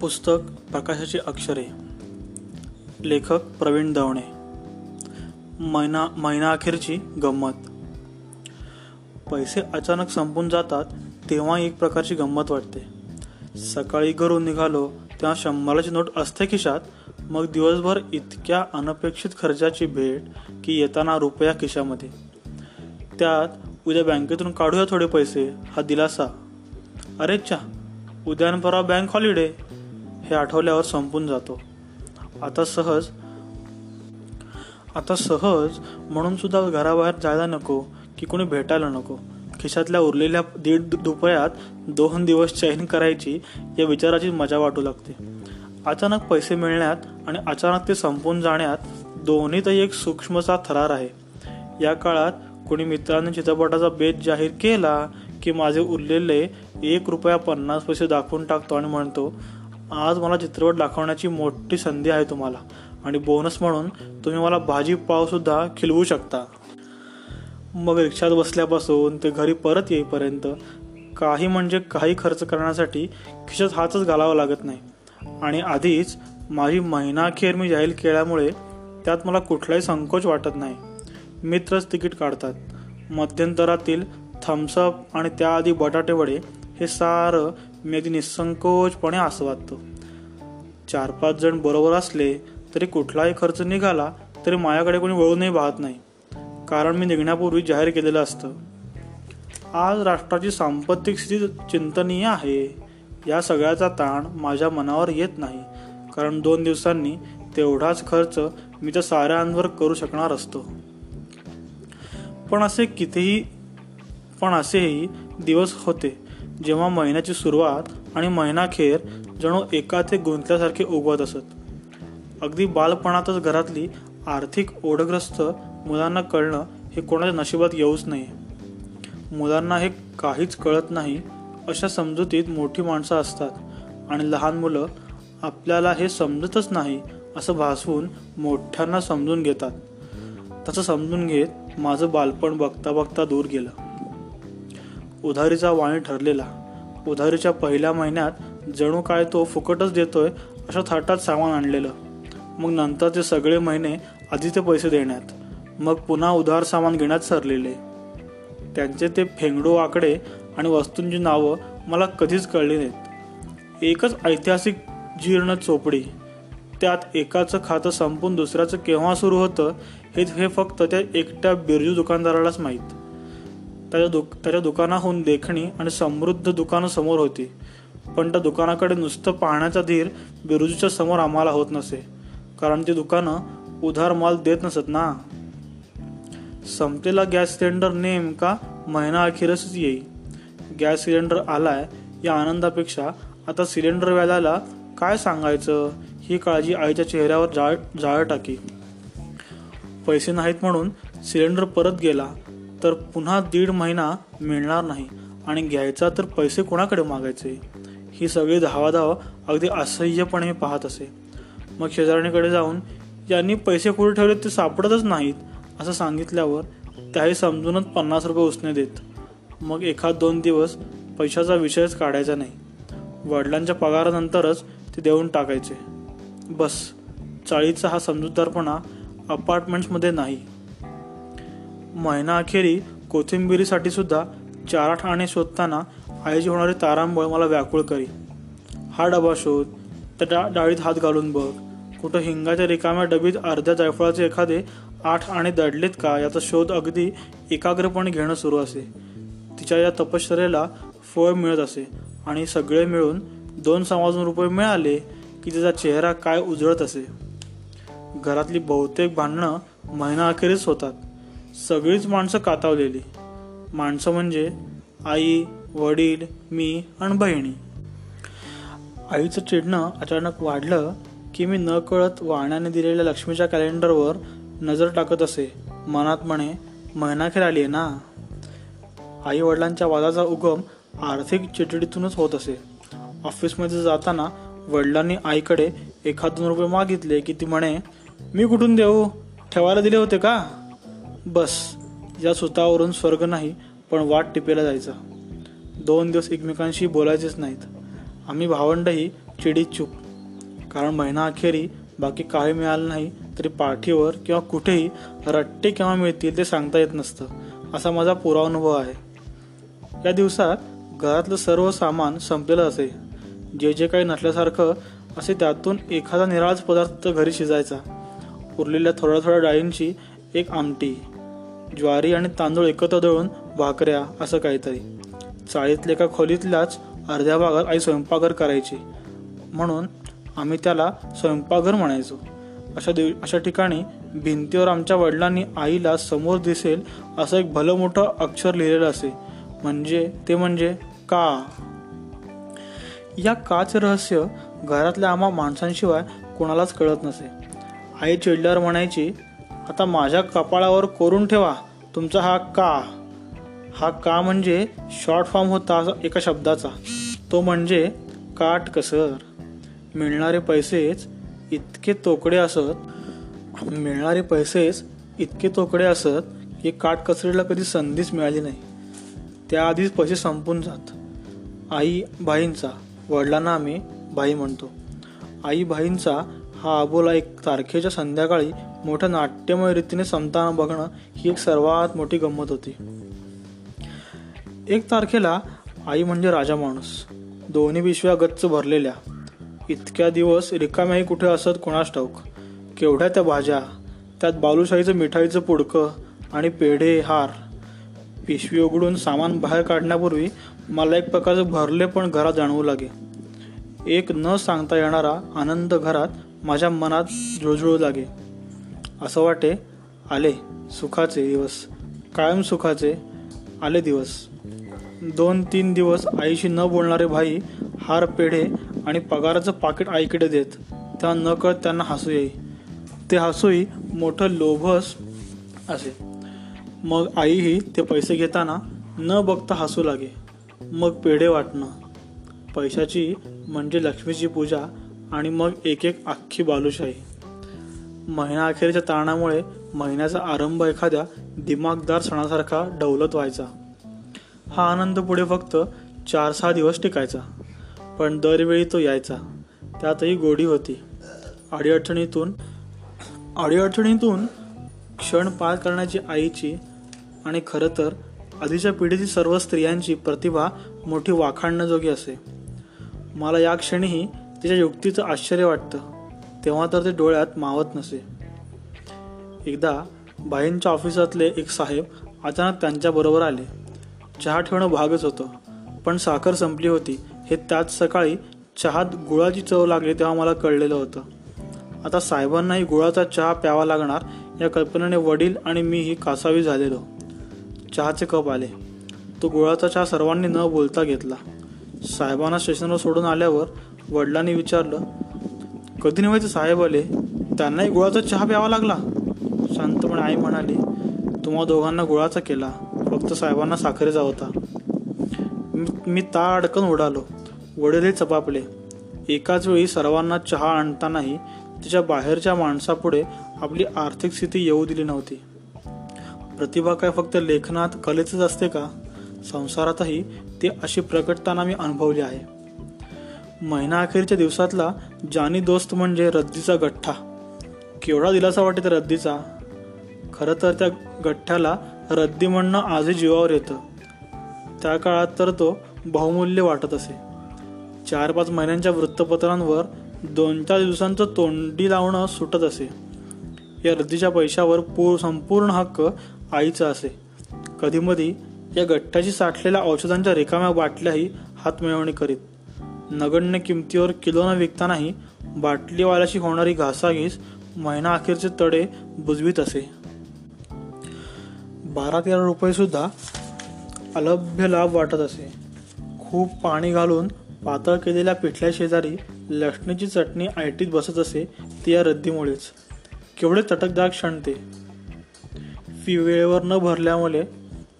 पुस्तक प्रकाशाची अक्षरे. लेखक प्रवीण दवणे. महिना महिनाअखेरची गंमत. पैसे अचानक संपून जातात तेव्हा एक प्रकारची गंमत वाटते. सकाळी घरून निघालो तेव्हा शंभराची नोट असते खिशात. मग दिवसभर इतक्या अनपेक्षित खर्चाची भेट की येताना रुपया खिशामध्ये. त्यात उद्या बँकेतून काढूया थोडे पैसे. हा दिलासा. अरे चा उद्या परवा बँक हॉलिडे. हे आठवल्यावर संपून जातो. आता सहज आता सहज म्हणून सुद्धा घराबाहेर जायला नको की कोणी भेटायला नको. खिशातल्या उरलेल्या दीड दुपयात दोन दिवस चैन करायची या विचाराची मजा वाटू लागते. अचानक पैसे मिळण्यात आणि अचानक ते संपून जाण्यात दोन्हीतही एक सूक्ष्मचा थरार आहे. या काळात कोणी मित्रांनी चित्रपटाचा बेत जाहीर केला की माझे उरलेले एक रुपया पन्नास पैसे दाखवून टाकतो आणि म्हणतो आज मला चित्रपट दाखवण्याची मोठी संधी आहे तुम्हाला. आणि बोनस म्हणून तुम्ही मला भाजीपावसुद्धा खिलवू शकता. मग रिक्षात बसल्यापासून ते घरी परत येईपर्यंत काही म्हणजे काही खर्च करण्यासाठी खिशात हातच घालावा लागत नाही. आणि आधीच माझी महिनाखेर मी जाहीर केल्यामुळे त्यात मला कुठलाही संकोच वाटत नाही. मित्रच तिकीट काढतात. मध्यंतरातील थम्सअप आणि त्याआधी बटाटेवडे हे सारं मी अगदी निसंकोचपणे आस्वादतो चार पाच जण बरोबर असले तरी कुठलाही खर्च निघाला तरी माझ्याकडे कोणी वळूनही पाहत नाही. कारण मी निघण्यापूर्वी जाहीर केलेलं असतं. आज राष्ट्राची सांपत्तिक स्थिती चिंतनीय आहे. या सगळ्याचा ताण माझ्या मनावर येत नाही. कारण दोन दिवसांनी तेवढाच खर्च मी त्या साऱ्यांवर करू शकणार असतो. पण असे कितीही पण असेही दिवस होते. जेव्हा महिन्याची सुरुवात आणि महिनाखेर जणू एका ते गुंतल्यासारखे उगवत असत. अगदी बालपणातच घरातली आर्थिक ओढग्रस्त मुलांना कळणं हे कोणाच्या नशिबात येऊच नाही मुलांना हे काहीच कळत नाही अशा समजुतीत मोठी माणसं असतात आणि लहान मुलं आपल्याला हे समजतच नाही असं भासवून मोठ्यांना समजून घेतात. तसं समजून घेत माझं बालपण बघता बघता दूर गेलं. उधारीचा वाणी ठरलेला. उधारीच्या पहिल्या महिन्यात जणू काय तो फुकटच देतोय अशा थाटात सामान आणलेलं. मग नंतरचे सगळे महिने आधी ते पैसे देण्यात. मग पुन्हा उधार सामान घेण्यात सरलेले. त्यांचे ते फेंगडो आकडे आणि वस्तूंची नावं मला कधीच कळली नाहीत. एकच ऐतिहासिक जीर्ण चोपडी. त्यात एकाचं खातं संपून दुसऱ्याचं केव्हा सुरू होतं हे हे फक्त त्या एकट्या बिरजू दुकानदारालाच माहीत. त्याच्या दुक त्याच्या दुकानाहून देखणी आणि समृद्ध दुकानं समोर होती. पण त्या दुकानाकडे नुसतं पाहण्याचा धीर बिरुजूच्या समोर आम्हाला होत नसे. कारण ती दुकानं उधार माल देत नसत ना. संपलेला गॅस सिलेंडर नेमका महिना अखेरच येई. गॅस सिलेंडर आलाय या आनंदापेक्षा आता सिलेंडर व्याजाला काय सांगायचं? ही काळजी आईच्या चेहऱ्यावर जाळ जाळ टाकी. पैसे नाहीत म्हणून सिलेंडर परत गेला. तर पुन्हा दीड महिना मिळणार नाही आणि घ्यायचा तर पैसे कोणाकडे मागायचे? ही सगळी धावाधाव अगदी असह्यपणे पाहत असे. मग शेजारणीकडे जाऊन यांनी पैसे कुठे ठेवले ते सापडतच नाहीत असं सांगितल्यावर त्याही समजूनच पन्नास रुपये उसने देत. मग एखाद दोन दिवस पैशाचा विषयच काढायचा नाही. वडिलांच्या पगारानंतरच ते देऊन टाकायचे. बस चाळीचा हा समजूतदारपणा अपार्टमेंट्समध्ये नाही. महिनाअखेरी कोथिंबिरीसाठी सुद्धा चार आठ आणे शोधताना आईची होणारी तारांबळ मला व्याकुळ करी. हा डबा शोध. त्या डाळीत हात घालून बघ. कुठं हिंगाच्या रिकाम्या डबीत अर्ध्या जायफळाचे एखादे आठ आणि दडलेत का याचा शोध अगदी एकाग्रपणे घेणं सुरू असे. तिच्या या तपश्चर्याला फळ मिळत असे आणि सगळे मिळून दोन समाजून रुपये मिळाले की तिचा चेहरा काय उजळत असे. घरातली बहुतेक भांडणं महिना अखेरीच होतात. सगळीच माणसं कातावलेली. माणसं म्हणजे आई वडील मी आणि बहिणी. आईचं चिडणं अचानक वाढलं की मी न कळत वाण्याने दिलेल्या लक्ष्मीच्या कॅलेंडरवर नजर टाकत असे. मनात म्हणे महिनाखेर आली आहे ना? आई वडिलांच्या वादाचा उगम आर्थिक चिडचिडीतूनच होत असे. ऑफिसमध्ये जाताना वडिलांनी आईकडे एखाद दोन रुपये मागितले की ती म्हणे मी कुठून देऊ? ठेवायला दिले होते का? बस या सुतावरून स्वर्ग नाही पण वाट टिपेला जायचा. दोन दिवस एकमेकांशी बोलायचेच नाहीत. आम्ही भावंडही चिडीत चूप कारण महिना अखेरी बाकी काही मिळालं नाही तरी पाठीवर किंवा कुठेही रट्टे केव्हा मिळतील ते सांगता येत नसतं असा माझा पुरा अनुभव आहे. या दिवसात घरातलं सर्व सामान संपलेलं असे. जे जे काही नसल्यासारखं असे त्यातून एखादा निराळच पदार्थ घरी शिजायचा. उरलेल्या थोड्या थोड्या डाळींची एक आमटी. ज्वारी आणि तांदूळ एकत्र दळून भाकऱ्या असं काहीतरी. चाळीतल्या एका खोलीतल्याच अर्ध्या भागात आई स्वयंपाकघर करायची. म्हणून आम्ही त्याला स्वयंपाकघर म्हणायचो. अशा दिव अशा ठिकाणी भिंतीवर आमच्या वडिलांनी आईला समोर दिसेल असं एक भलं मोठं अक्षर लिहिलेलं असे. म्हणजे ते म्हणजे का? या काच रहस्य घरातल्या आम्हा माणसांशिवाय कोणालाच कळत नसे. आई चिडल्यावर म्हणायची आता माझ्या कपाळावर कोरून ठेवा. तुमचा हा का? हा का म्हणजे शॉर्ट फॉर्म होता एका शब्दाचा. तो म्हणजे काट कसर. मिळणारे पैसेच इतके तोकडे असत मिळणारे पैसेच इतके तोकडे असत की काट कसरीला कधी संधीच मिळाली नाही. त्याआधीच पैसे संपून जात. आई भाईंचा वडिलांना आम्ही भाई म्हणतो. आई भाईंचा हा अबोला एक तारखेच्या संध्याकाळी मोठ्या नाट्यमय रीतीने संपताना बघणं ही एक सर्वात मोठी गंमत होती. एक तारखेला आई म्हणजे राजा माणूस. दोन्ही पिशव्या गच्च भरलेल्या. इतक्या दिवस रिकाम्याही कुठे असत कोणास ठाऊक. केवढ्या त्या भाज्या त्यात बालुशाहीचं मिठाईचं पुडकं आणि पेढे हार. पिशवी उघडून सामान बाहेर काढण्यापूर्वी मला एक प्रकारचं भरले पण घरात जाणवू लागे. एक न सांगता येणारा आनंद घरात माझ्या मनात जुळजुळू लागे. असं वाटे आले सुखाचे दिवस. कायम सुखाचे आले दिवस. दोन तीन दिवस आईशी न बोलणारे भाई हार पेढे आणि पगाराचं पाकिट आईकडे देत. त्या न कळत त्यांना हसू येई. ते हसूही मोठं लोभस असे. मग आईही ते पैसे घेताना न बघता हसू लागे. मग पेढे वाटणं. पैशाची म्हणजे लक्ष्मीची पूजा आणि मग एक एक अख्खी बालुशाही. महिना अखेरच्या ताणामुळे महिन्याचा आरंभ एखाद्या दिमागदार सणासारखा डवलत व्हायचा. हा आनंद पुढे फक्त चार सहा दिवस टिकायचा. पण दरवेळी तो यायचा. त्यातही गोडी होती. अडीअडचणीतून अडीअडचणीतून क्षण पार करण्याची आईची आणि खरं तर आधीच्या पिढीतील सर्व स्त्रियांची प्रतिभा मोठी वाखाणण्याजोगी असे. मला या क्षणीही तिच्या युक्तीचं आश्चर्य वाटतं. तेव्हा तर ते डोळ्यात मावत नसे. एकदा बाईंच्या ऑफिसातले एक साहेब अचानक त्यांच्याबरोबर आले. चहा ठेवणं भागच होतं पण साखर संपली होती. हे त्याच सकाळी चहात गुळाची चव लागली तेव्हा मला कळलेलं होतं. आता साहेबांनाही गुळाचा चहा प्यावा लागणार या कल्पनेने वडील आणि मीही कासावी झालेलो. चहाचे कप आले. तो गुळाचा चहा सर्वांनी न बोलता घेतला. साहेबांना स्टेशनवर सोडून आल्यावर वडिलांनी विचारलं कधी नव्हे साहेब आले. त्यांनाही गुळाचा चहा प्यावा लागला. शांतपणे आई म्हणाली तुम्हा दोघांना गुळाचा केला. फक्त साहेबांना साखरेचा होता. मी ता अडकन उडालो वडीलही चपापले. एकाच वेळी सर्वांना चहा आणतानाही तिच्या बाहेरच्या माणसापुढे आपली आर्थिक स्थिती येऊ दिली नव्हती. प्रतिभा काय फक्त लेखनात कलेचच असते का? संसारातही ती अशी प्रकटताना मी अनुभवली आहे. महिना अखेरच्या दिवसातला जानी दोस्त म्हणजे रद्दीचा गठ्ठा. केवढा दिलासा वाटे त्या रद्दीचा? खरं तर त्या गठ्ठ्याला रद्दी म्हणणं आजही जीवावर येतं. त्या काळात तर तो बहुमूल्य वाटत असे. चार पाच महिन्यांच्या वृत्तपत्रांवर दोन चार दिवसांचं तोंडी लावणं सुटत असे. या रद्दीच्या पैशावर पूर संपूर्ण हक्क आईचा असे. कधीमधी या गठ्ठ्याशी साठलेल्या औषधांच्या रिकाम्या बाटल्याही हातमिळवणी करीत. नगण्य किमतीवर किलोनं विकतानाही बाटलीवाल्याशी होणारी घासाघीस महिना अखेरचे तडे बुजवीत असे. बारा तेरा रुपये सुद्धा अलभ्य लाभ वाटत असे. खूप पाणी घालून पातळ केलेल्या पिठल्या शेजारी लसणीची चटणी आयटीत बसत असे ती या रद्दीमुळेच. केवढे तटकदार क्षण ते. फी वेळेवर न भरल्यामुळे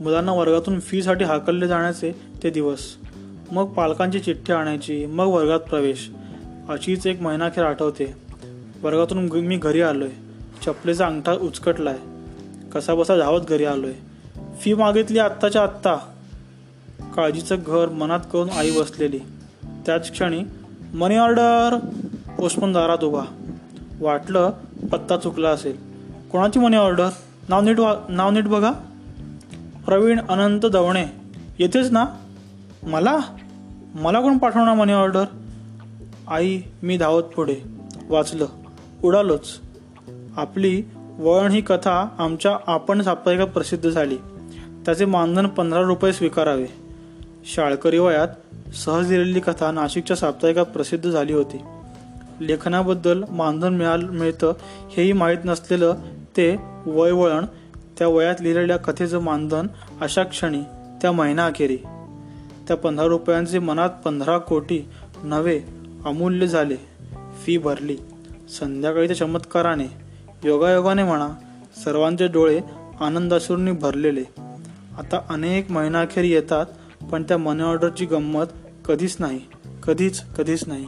मुलांना वर्गातून फीसाठी हाकलले जाण्याचे ते दिवस. मग पालकांची चिठ्ठी आणायची मग वर्गात प्रवेश. अशीच एक महिनाखेर आठवते. वर्गातून मी घरी आलोय. चपलेचा अंगठा उचकटलाय. कसा बसा धावत घरी आलोय. फी मागितली आत्ताच्या आत्ता. काळजीचं घर मनात करून आई बसलेली. त्याच क्षणी मनी ऑर्डर. पोस्टमन दारात उभा. वाटलं पत्ता चुकला असेल. कोणाची मनी ऑर्डर? नाव नीट वा नाव नीट बघा. प्रवीण अनंत दवणे. येतेच ना? मला? मला कोण पाठवणार मनी ऑर्डर आई मी धावत पुढे. वाचलं. उडालोच. आपली वळण ही कथा आमच्या आपण साप्ताहिकात प्रसिद्ध झाली. त्याचे मानधन पंधरा रुपये स्वीकारावे. शाळकरी वयात सहज दिलेली कथा नाशिकच्या साप्ताहिकात प्रसिद्ध झाली होती. लेखनाबद्दल मानधन मिळाल मिळतं हेही माहीत नसलेलं ते वय वळण त्या वयात लिहिलेल्या कथेचं मानधन अशा क्षणी त्या महिना अखेरी. त्या पंधरा रुपयांचे मनात पंधरा कोटी नवे अमूल्य झाले. फी भरली. संध्याकाळीच्या चमत्काराने योगायोगाने म्हणा सर्वांचे डोळे आनंदासुरनी भरलेले. आता अनेक महिनाखेर येतात पण त्या मनी ऑर्डरची गंमत कधीच नाही. कधीच कधीच नाही.